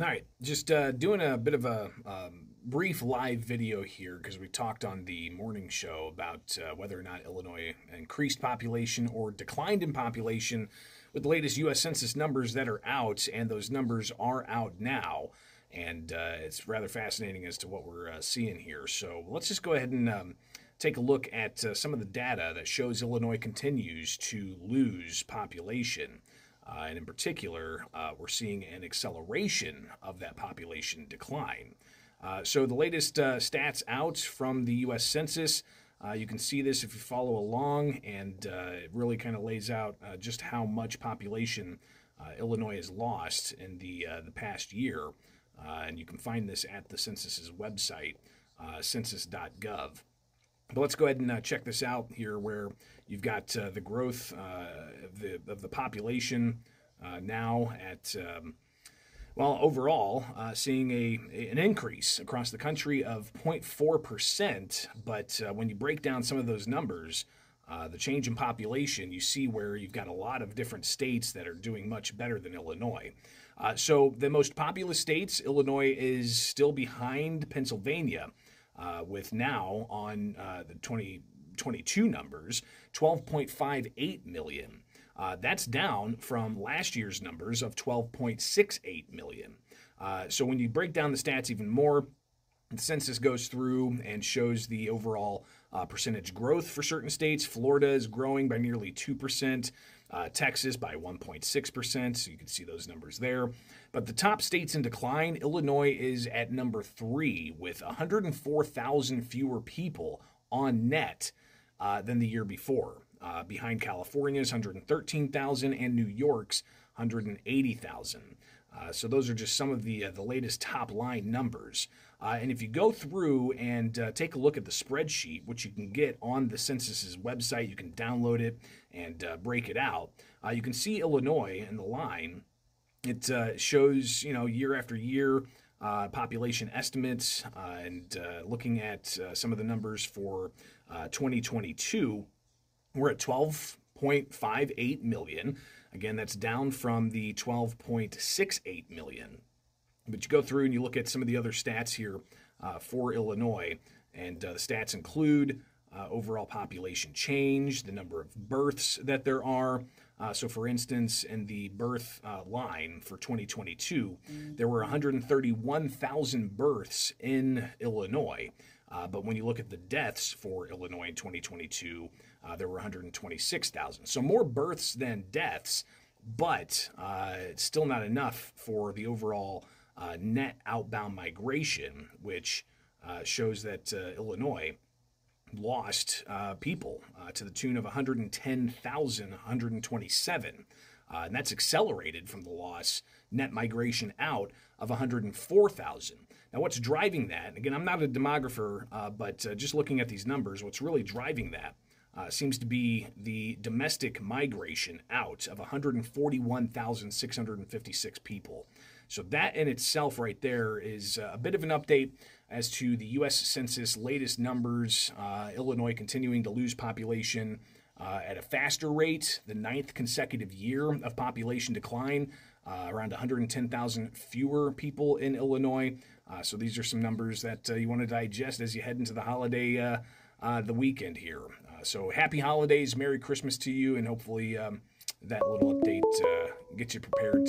All right, just uh, doing a bit of a um, brief live video here because we talked on the morning show about uh, whether or not Illinois increased population or declined in population with the latest U.S. Census numbers that are out, and those numbers are out now. And uh, it's rather fascinating as to what we're uh, seeing here. So let's just go ahead and um, take a look at uh, some of the data that shows Illinois continues to lose population. Uh, and in particular, uh, we're seeing an acceleration of that population decline. Uh, so, the latest uh, stats out from the U.S. Census, uh, you can see this if you follow along, and uh, it really kind of lays out just how much population Illinois has lost in the, the past year. and you can find this at the census's website, census.gov. But let's go ahead and uh, check this out here, where you've got uh, the growth uh, of, the, of the population uh, now at, um, well, overall, uh, seeing a, a, an increase across the country of 0.4%. But uh, when you break down some of those numbers, the change in population, you see where you've got a lot of different states that are doing much better than Illinois. so the most populous states, Illinois is still behind Pennsylvania uh, with now on uh, the 2022 numbers 12.58 million. Uh, that's down from last year's numbers of 12.68 million. Uh, so when you break down the stats even more, the census goes through and shows the overall uh, percentage growth for certain states. Florida is growing by nearly 2%, uh, Texas by 1.6%. So you can see those numbers there. But the top states in decline, Illinois is at number three with 104,000 fewer people on net uh, than the year before. Uh, behind California's 113,000 and New York's 180,000. Uh, so those are just some of the uh, the latest top line numbers. Uh, and if you go through and uh, take a look at the spreadsheet, which you can get on the census's website, you can download it and break it out. You can see Illinois in the line. It shows you know year after year population estimates and looking at some of the numbers for 2022. We're at 12.58 million. Again, that's down from the 12.68 million. But you go through and you look at some of the other stats here uh, for Illinois, and uh, the stats include uh, overall population change, the number of births that there are. Uh, so, for instance, in the birth uh, line for 2022, mm-hmm. there were 131,000 births in Illinois. Uh, but when you look at the deaths for Illinois in 2022, uh, there were 126,000. So more births than deaths, but uh, it's still not enough for the overall uh, net outbound migration, which shows that Illinois lost people to the tune of 110,127. Uh, and that's accelerated from the loss net migration out of 104,000. Now, what's driving that? Again, I'm not a demographer, uh, but uh, just looking at these numbers, what's really driving that uh, seems to be the domestic migration out of 141,656 people. So, that in itself, right there, is a bit of an update as to the U.S. Census latest numbers. Uh, Illinois continuing to lose population uh, at a faster rate, the ninth consecutive year of population decline. Uh, around 110,000 fewer people in Illinois. Uh, so these are some numbers that uh, you want to digest as you head into the holiday, uh, the weekend here. so happy holidays, Merry Christmas to you, and hopefully um, that little update gets you prepared.